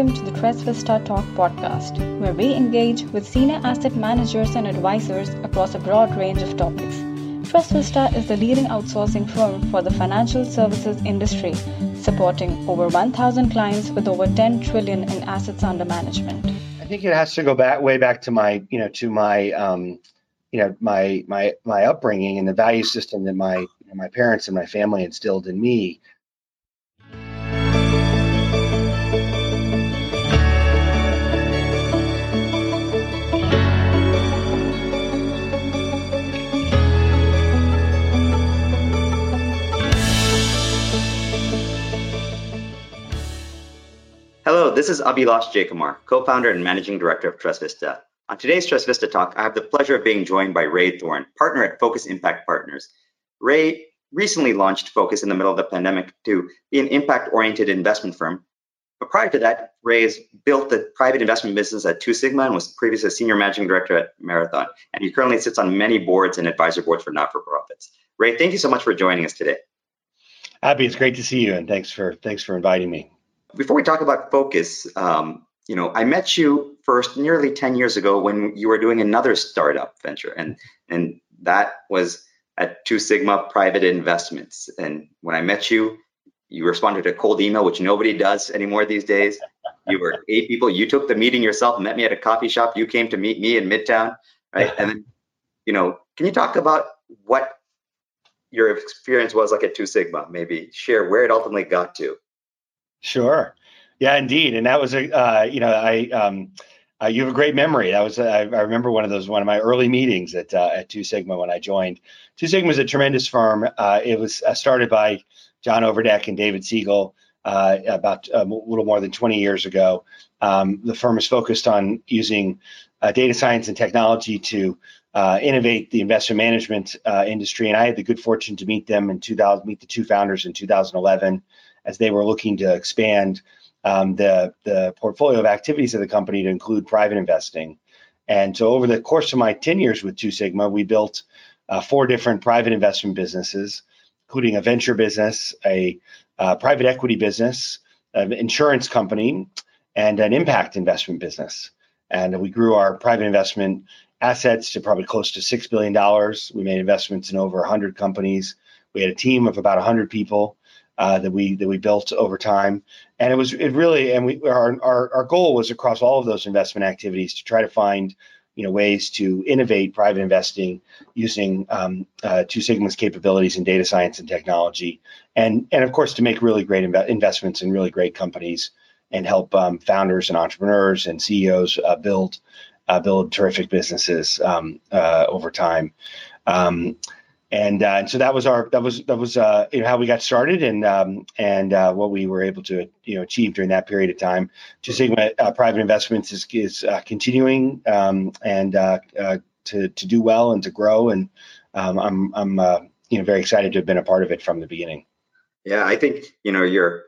welcome to the Tres Vista Talk podcast, where we engage with senior asset managers and advisors across a broad range of topics. Tres Vista is the leading outsourcing firm for the financial services industry, supporting over 1,000 clients with over 10 trillion in assets under management. I think it has to go back way back to my, you know, to my, um, you know, my my my upbringing and the value system that my my parents and my family instilled in me This is Abhilash Jaykumar, co-founder and managing director of Tres Vista. On today's Tres Vista Talk, I have the pleasure of being joined by Ray Thorne, partner at Focus Impact Partners. Ray recently launched Focus in the middle of the pandemic to be an impact-oriented investment firm. But prior to that, Ray has built the private investment business at Two Sigma and was previously a senior managing director at Marathon. And he currently sits on many boards and advisor boards for not-for-profits. Ray, thank you so much for joining us today. Abby, it's great to see you, and thanks for thanks for inviting me. Before we talk about focus, um, you know, I met you first nearly 10 years ago when you were doing another startup venture, and and that was at Two Sigma Private Investments. And when I met you, you responded to a cold email, which nobody does anymore these days. You were eight people. You took the meeting yourself, met me at a coffee shop. You came to meet me in Midtown, right? And then, you know, can you talk about what your experience was like at Two Sigma? Maybe share where it ultimately got to. Sure. Yeah, indeed. And that was a, uh, you know, I, um, uh, you have a great memory. That was, uh, I, remember one of those, one of my early meetings at, uh, at Two Sigma when I joined. Two Sigma is a tremendous firm. Uh, it was uh, started by John Overdeck and David Siegel about um, a little more than 20 years ago. Um, the firm is focused on using data science and technology to innovate the investment management industry. And I had the good fortune to meet them in 2000, meet the two founders in 2011 as they were looking to expand um, the the portfolio of activities of the company to include private investing. And so, over the course of my 10 years with Two Sigma, we built uh, four different private investment businesses, including a venture business, a uh, private equity business, an insurance company, and an impact investment business. And we grew our private investment assets to probably close to $6 billion. We made investments in over 100 companies. We had a team of about 100 people uh, that we that we built over time. And it was it really and we our, our our goal was across all of those investment activities to try to find you know ways to innovate private investing using um, uh, Two Sigma's capabilities in data science and technology, and and of course to make really great inv- investments in really great companies and help um, founders and entrepreneurs and CEOs uh, build uh, build terrific businesses um, uh, over time. And, uh, and so that was our that was that was uh, you know how we got started and um, and uh, what we were able to you know achieve during that period of time. Two Sigma uh, Private Investments is is uh, continuing um, and uh, to to do well and to grow, and um, I'm I'm you know very excited to have been a part of it from the beginning. Yeah, I think you know you're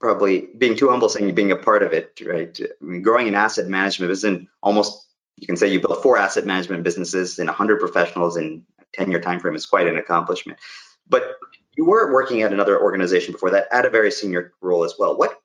probably being too humble saying being a part of it, right? I mean, growing an asset management isn't almost you can say you built four asset management businesses and 100 professionals in 10 year time frame is quite an accomplishment. But you were working at another organization before that at a very senior role as well. What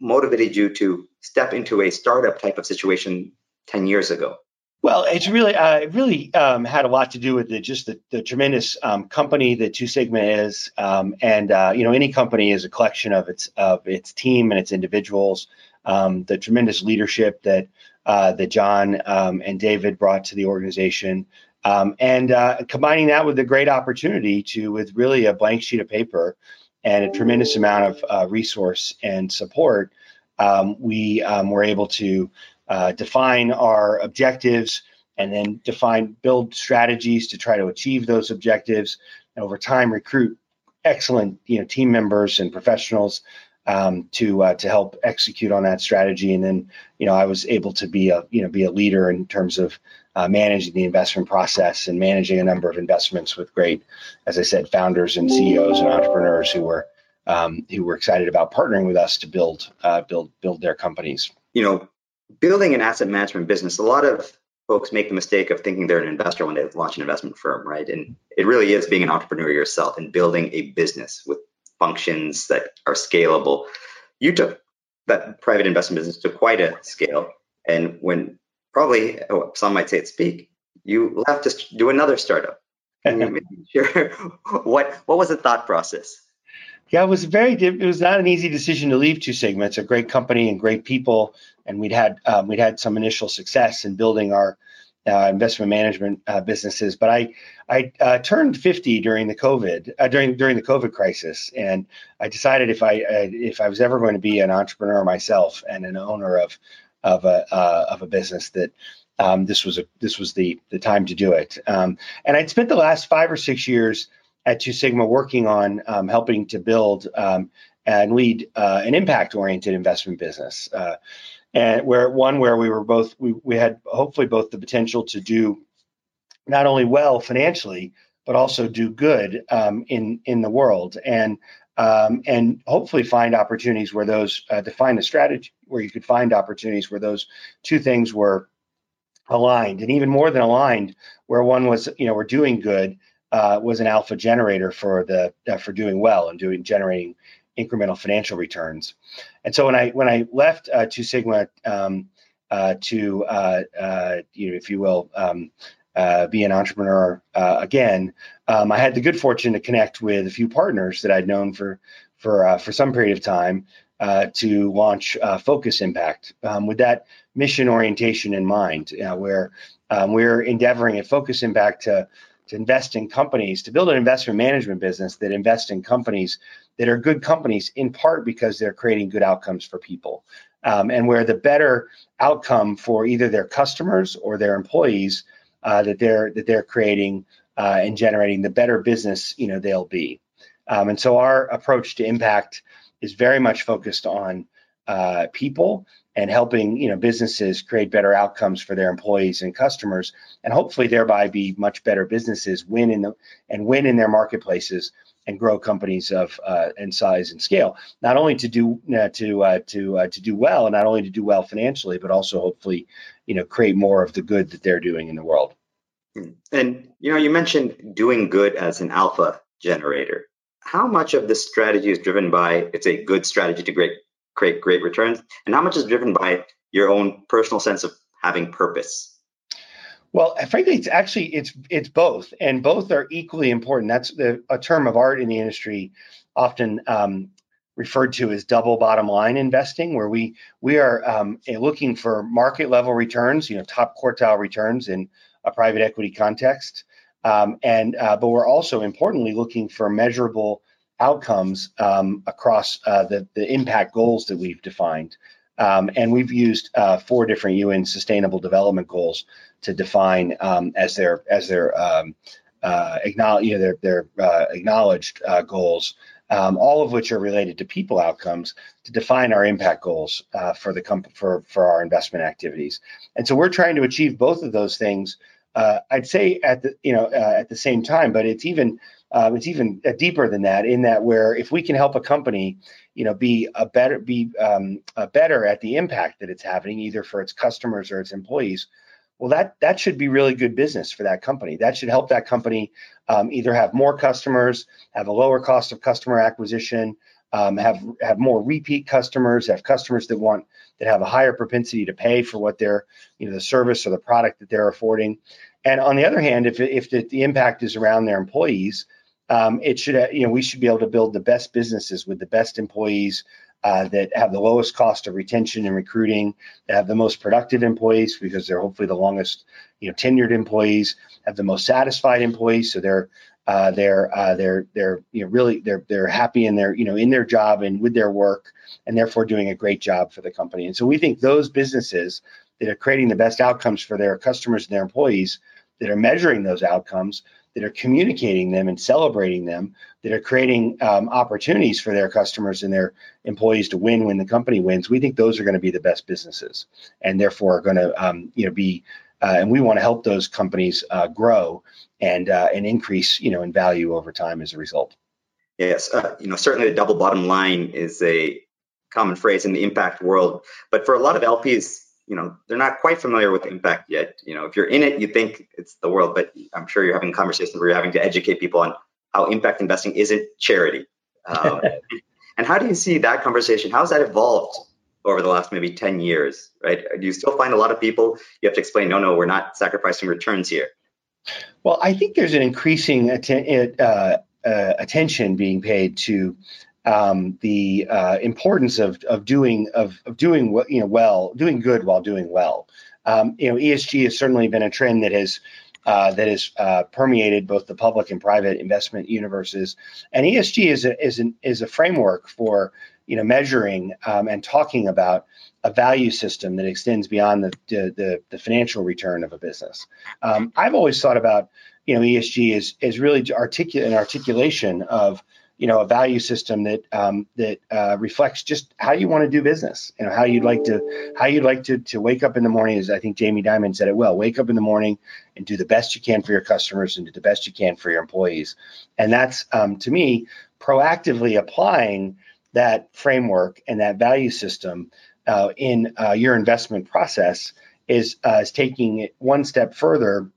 motivated you to step into a startup type of situation 10 years ago? Well, it's really, uh, really um, had a lot to do with the, just the, the tremendous um, company that Two Sigma is, um, and uh, you know, any company is a collection of its of its team and its individuals. Um, the tremendous leadership that uh, that John um, and David brought to the organization, um, and uh, combining that with a great opportunity to, with really a blank sheet of paper and a tremendous amount of uh, resource and support, um, we um, were able to uh, define our objectives and then define, build strategies to try to achieve those objectives. And over time, recruit excellent, you know, team members and professionals um, to uh, to help execute on that strategy. And then, you know, I was able to be a you know be a leader in terms of uh, managing the investment process and managing a number of investments with great, as I said, founders and CEOs and entrepreneurs who were um, who were excited about partnering with us to build uh, build build their companies. You know, building an asset management business, a lot of folks make the mistake of thinking they're an investor when they launch an investment firm, right? And it really is being an entrepreneur yourself and building a business with functions that are scalable. You took that private investment business to quite a scale. And when probably oh, some might say it's peak, you left to do another startup. Share what what was the thought process? Yeah, it was very. It was not an easy decision to leave Two Sigma. It's a great company and great people, and we'd had um, we'd had some initial success in building our uh, investment management uh, businesses. But I I uh, turned 50 during the COVID uh, during during the COVID crisis, and I decided if I uh, if I was ever going to be an entrepreneur myself and an owner of of a uh, of a business that um, this was a this was the the time to do it. Um, and I'd spent the last five or six years at Two Sigma working on um, helping to build um, and lead uh, an impact-oriented investment business, uh, and where one where we were both we, we had hopefully both the potential to do not only well financially but also do good um, in in the world and um, and hopefully find opportunities where those uh, define a strategy where you could find opportunities where those two things were aligned and even more than aligned where one was you know we're doing good uh, was an alpha generator for the uh, for doing well and doing generating incremental financial returns. And so when I when I left uh, Two Sigma um, uh, to uh, uh, you know, if you will, um, be an entrepreneur again, um, I had the good fortune to connect with a few partners that I'd known for for for some period of time to launch Focus Impact um, with that mission orientation in mind, where um, we're endeavoring at Focus Impact to to invest in companies, to build an investment management business that invest in companies that are good companies in part because they're creating good outcomes for people. Um, and where the better outcome for either their customers or their employees uh, that they're that they're creating uh, and generating, the better business you know they'll be. Um, and so our approach to impact is very much focused on uh, people and helping you know businesses create better outcomes for their employees and customers and hopefully thereby be much better businesses win in the and win in their marketplaces and grow companies of uh, and size and scale not only to do uh, to uh, to uh, to do well and not only to do well financially but also hopefully you know create more of the good that they're doing in the world and you know you mentioned doing good as an alpha generator. How much of this strategy is driven by it's a good strategy to create create great returns and how much is driven by your own personal sense of having purpose? Well frankly it's actually it's it's both and both are equally important. That's the, a term of art in the industry often um, referred to as double bottom line investing where we we are um, looking for market level returns you know top quartile returns in a private equity context um, and uh, but we're also importantly looking for measurable outcomes um, across uh, the, the impact goals that we've defined. Um, and we've used uh, four different UN Sustainable Development Goals to define um, as their as their um, uh, acknowledge, you know, their their uh, acknowledged uh, goals, um, all of which are related to people outcomes, to define our impact goals for the comp- for for our investment activities. And so we're trying to achieve both of those things. I'd say at the you know at the same time, but it's even um, it's even uh, deeper than that in that where if we can help a company you know be a better be um, a better at the impact that it's having either for its customers or its employees well that that should be really good business for that company. That should help that company um, either have more customers have a lower cost of customer acquisition um, have have more repeat customers have customers that want that have a higher propensity to pay for what they're you know the service or the product that they're affording. And on the other hand if, if the, the impact is around their employees um, it should you know we should be able to build the best businesses with the best employees uh, that have the lowest cost of retention and recruiting that have the most productive employees because they're hopefully the longest you know tenured employees have the most satisfied employees so they're uh, they're uh, they're they're you know really they're they're happy in their you know in their job and with their work and therefore doing a great job for the company and so we think those businesses that are creating the best outcomes for their customers and their employees that are measuring those outcomes that are communicating them and celebrating them, that are creating um, opportunities for their customers and their employees to win when the company wins. We think those are going to be the best businesses, and therefore are going to um, you know be. Uh, and we want to help those companies uh, grow and uh, and increase you know in value over time as a result. Yes, uh, you know certainly the double bottom line is a common phrase in the impact world, but for a lot of LPs, you know they're not quite familiar with impact yet. You know if you're in it you think it's the world but i'm sure you're having conversations where you're having to educate people on how impact investing isn't charity. Um, and how do you see that conversation? How's that evolved over the last maybe 10 years, right? Do you still find a lot of people you have to explain, no, no, we're not sacrificing returns here? Well, I think there's an increasing atten- uh, uh, attention being paid to um, the uh, importance of of doing of, of doing what you know well, doing good while doing well. Um, you know, ESG has certainly been a trend that has uh, that has uh, permeated both the public and private investment universes. And ESG is a, is, an, is a framework for you know measuring um, and talking about a value system that extends beyond the the, the financial return of a business. Um, I've always thought about you know ESG as is really articulate an articulation of you know a value system that um, that uh, reflects just how you want to do business you know how you'd like to how you'd like to to wake up in the morning as i think jamie dimon said it well wake up in the morning and do the best you can for your customers and do the best you can for your employees and that's um, to me proactively applying that framework and that value system uh, in uh, your investment process is uh, is taking it one step further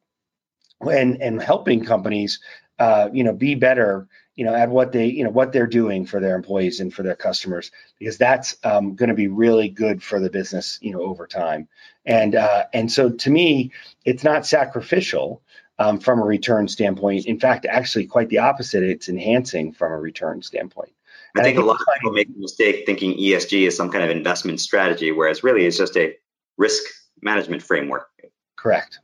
and and helping companies uh, you know be better you know at what they you know what they're doing for their employees and for their customers because that's um, going to be really good for the business you know over time. And uh, and so to me it's not sacrificial um, from a return standpoint. In fact actually quite the opposite. It's enhancing from a return standpoint I think, a lot of people make the mistake thinking ESG is some kind of investment strategy, whereas really it's just a risk management framework. Correct.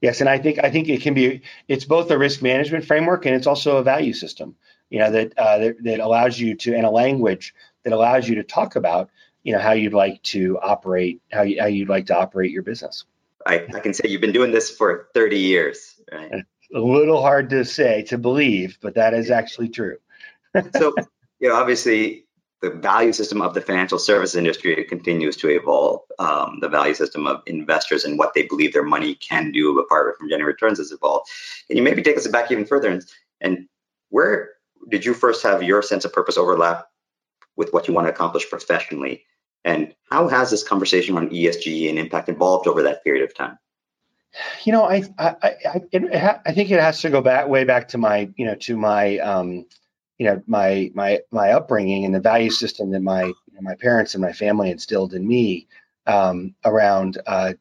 Yes, and I think I think it can be. It's both a risk management framework and it's also a value system. You know that uh, that, that allows you to, and a language that allows you to talk about, you know, how you'd like to operate, how you, how you'd like to operate your business. I, I can say you've been doing this for 30 years. Right? A little hard to say to believe, but that is actually true. so, you know, obviously the value system of the financial service industry continues to evolve. Um, the value system of investors and what they believe their money can do apart from generating returns has evolved. Can you maybe take us back even further and, and where did you first have your sense of purpose overlap with what you want to accomplish professionally? And how has this conversation on ESG and impact evolved over that period of time? You know, I I I, it, I think it has to go back way back to my you know to my um, you know my my my upbringing and the value system that my you know, my parents and my family instilled in me um, around uh,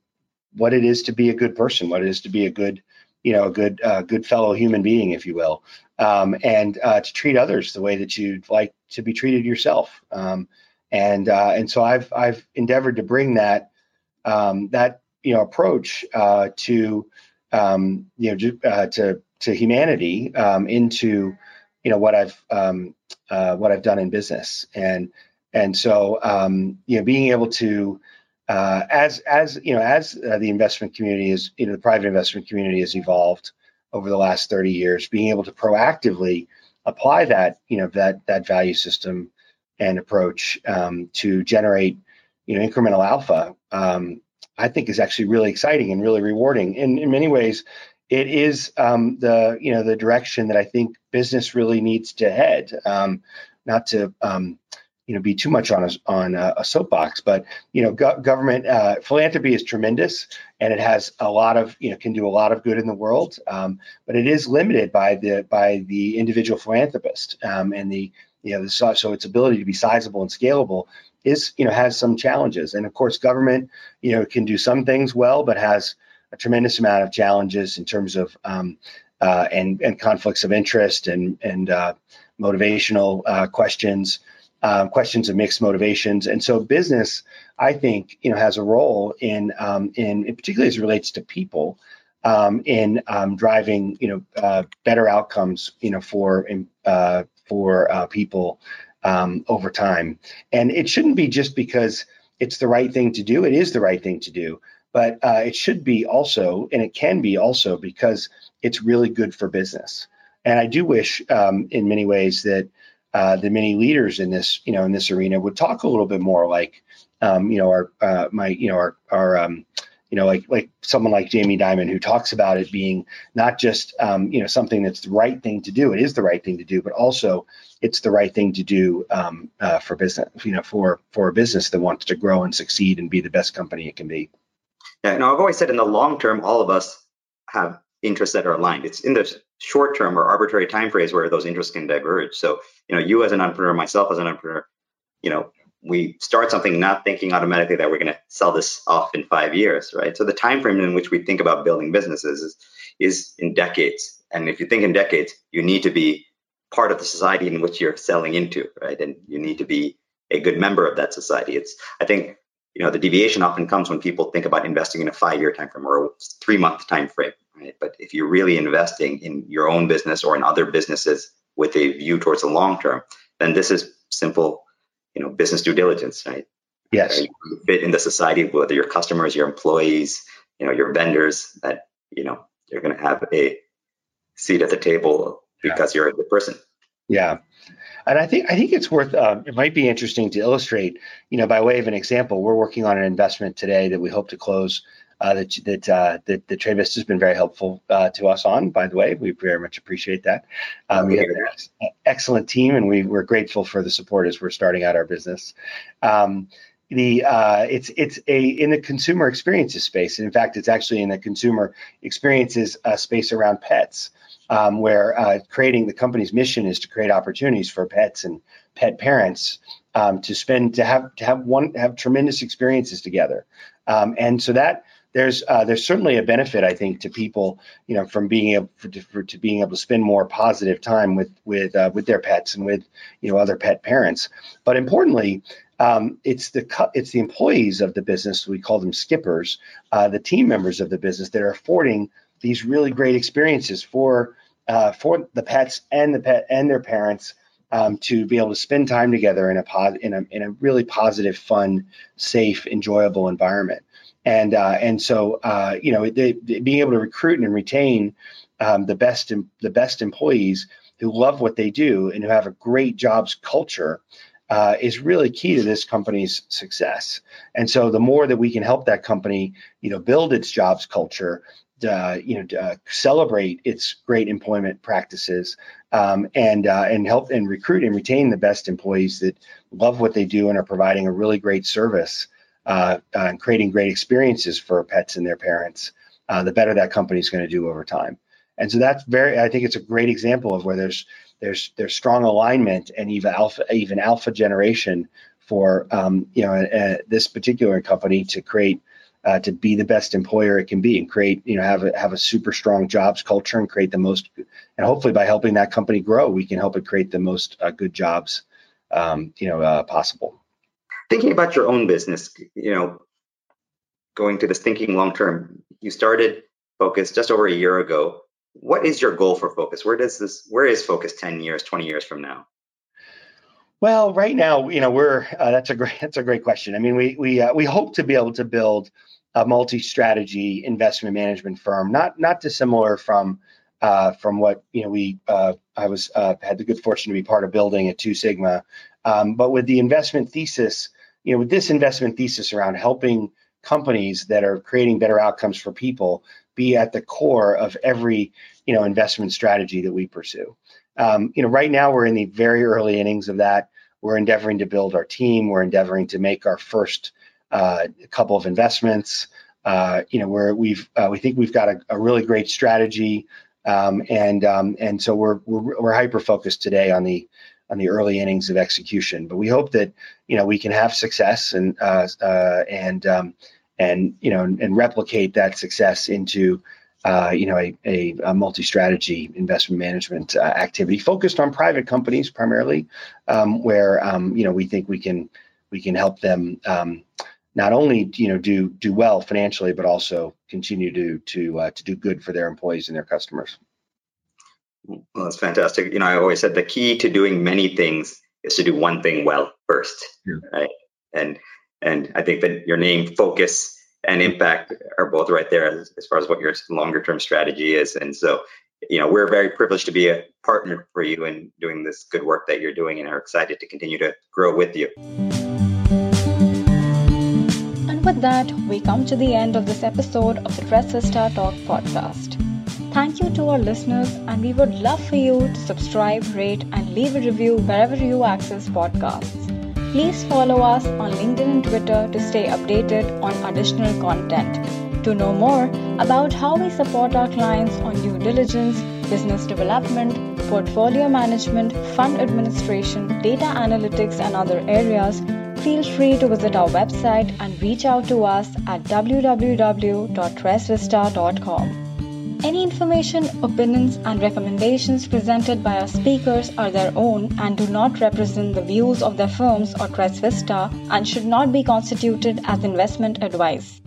what it is to be a good person, what it is to be a good you know a good uh, good fellow human being, if you will, um, and uh, to treat others the way that you'd like to be treated yourself. Um, and uh, and so I've I've endeavored to bring that um, that you know approach uh, to um, you know uh, to to humanity um, into you know what I've um, uh, what I've done in business, and and so um, you know being able to uh, as as you know as uh, the investment community is you know the private investment community has evolved over the last 30 years, being able to proactively apply that you know that that value system and approach um, to generate you know incremental alpha um, I think is actually really exciting and really rewarding. And in many ways, it is um, the you know the direction that I think business really needs to head. Um, not to um, you know be too much on a, on a, soapbox, but you know go- government uh, philanthropy is tremendous and it has a lot of you know can do a lot of good in the world, um, but it is limited by the by the individual philanthropist um, and the you know the, so its ability to be sizable and scalable is you know has some challenges and of course government you know can do some things well but has a tremendous amount of challenges in terms of um, uh, and and conflicts of interest and and uh, motivational uh, questions, um, questions of mixed motivations, and so business, I think, you know, has a role in um, in, particularly as it relates to people. Um, in um, driving, you know, uh, better outcomes, you know, for uh, for uh, people um, over time, and it shouldn't be just because it's the right thing to do. It is the right thing to do, but uh, it should be also, and it can be also because it's really good for business. And I do wish, um, in many ways, that uh, the many leaders in this, you know, in this arena would talk a little bit more like, um, you know, our uh, my, you know, our our um, you know, like like someone like Jamie Dimon who talks about it being not just um, you know something that's the right thing to do. It is the right thing to do, but also it's the right thing to do um, uh, for business. You know, for for a business that wants to grow and succeed and be the best company it can be. Yeah, no, I've always said in the long term, all of us have interests that are aligned. It's in the short term or arbitrary time frames where those interests can diverge. So, you know, you as an entrepreneur, myself as an entrepreneur, you know, we start something not thinking automatically that we're going to sell this off in five years, right? So the time frame in which we think about building businesses is, is in decades. And if you think in decades, you need to be part of the society in which you're selling into, right? And you need to be a good member of that society. It's I think you know the deviation often comes when people think about investing in a five-year time frame or a three-month time frame, right? But if you're really investing in your own business or in other businesses with a view towards the long term, then this is simple, you know, business due diligence, right? Yes. You fit in the society, whether your customers, your employees, you know, your vendors, that you know you're going to have a seat at the table because yeah. you're a good person. Yeah. And I think I think it's worth. Um, it might be interesting to illustrate, you know, by way of an example. We're working on an investment today that we hope to close. Uh, that that uh, that, Tres Vista has been very helpful uh, to us on. By the way, we very much appreciate that. Um, we have an ex- excellent team, and we we're grateful for the support as we're starting out our business. Um, the uh, it's it's a in the consumer experiences space. and In fact, it's actually in the consumer experiences uh, space around pets um, where uh, creating the company's mission is to create opportunities for pets and pet parents um, to spend to have to have one have tremendous experiences together, um, and so that there's uh, there's certainly a benefit I think to people you know from being able for, for, to being able to spend more positive time with with uh, with their pets and with you know other pet parents, but importantly. Um, it's the it's the employees of the business we call them skippers, uh, the team members of the business that are affording these really great experiences for uh, for the pets and the pet and their parents um, to be able to spend time together in a pod, in a in a really positive, fun, safe, enjoyable environment. And uh, and so uh, you know they, they, being able to recruit and retain um, the best the best employees who love what they do and who have a great jobs culture uh, is really key to this company's success. And so the more that we can help that company, you know, build its jobs culture uh, you know uh, celebrate its great employment practices um, and uh, and help and recruit and retain the best employees that love what they do and are providing a really great service uh, uh, and creating great experiences for pets and their parents. Uh, the better that company is going to do over time. And so that's very. I think it's a great example of where there's there's there's strong alignment and even alpha even alpha generation for um, you know this particular company to create uh, to be the best employer it can be and create, you know, have a, have a super strong jobs culture and create the most, and hopefully by helping that company grow, we can help it create the most uh, good jobs, um, you know, uh, possible. Thinking about your own business, you know, going to this thinking long term, you started Focus just over a year ago. What is your goal for Focus? Where does this, where is Focus 10 years, 20 years from now? Well, right now, you know, we're uh, that's a great that's a great question. I mean, we we uh, we hope to be able to build a multi-strategy investment management firm, not not dissimilar from uh, from what you know we uh, I was uh, had the good fortune to be part of building at Two Sigma, um, but with the investment thesis, you know, with this investment thesis around helping companies that are creating better outcomes for people be at the core of every you know investment strategy that we pursue. Um, you know, right now we're in the very early innings of that. We're endeavoring to build our team. We're endeavoring to make our first uh, a couple of investments. Uh, you know, where we've uh, we think we've got a, a really great strategy, um, and um, and so we're we're, we're hyper focused today on the on the early innings of execution. But we hope that you know we can have success and uh, uh, and um, and you know and replicate that success into uh, you know, a, a, a, multi-strategy investment management activity focused on private companies primarily, um, where um, you know we think we can we can help them um, not only you know do do well financially, but also continue to to uh, to do good for their employees and their customers. Well, that's fantastic. You know, I always said the key to doing many things is to do one thing well first, yeah. right? And and I think that your name focus and impact are both right there as, as far as what your longer term strategy is. And so, you know, we're very privileged to be a partner for you in doing this good work that you're doing and are excited to continue to grow with you. With that, we come to the end of this episode of the Trust Talk podcast. Thank you to our listeners, and we would love for you to subscribe, rate, and leave a review wherever you access podcasts. Please follow us on LinkedIn and Twitter to stay updated on additional content. To know more about how we support our clients on due diligence, business development, portfolio management, fund administration, data analytics, and other areas, feel free to visit our website and reach out to us at www.tresvista.com. Any information, opinions, and recommendations presented by our speakers are their own and do not represent the views of their firms or Tresvista and should not be constituted as investment advice.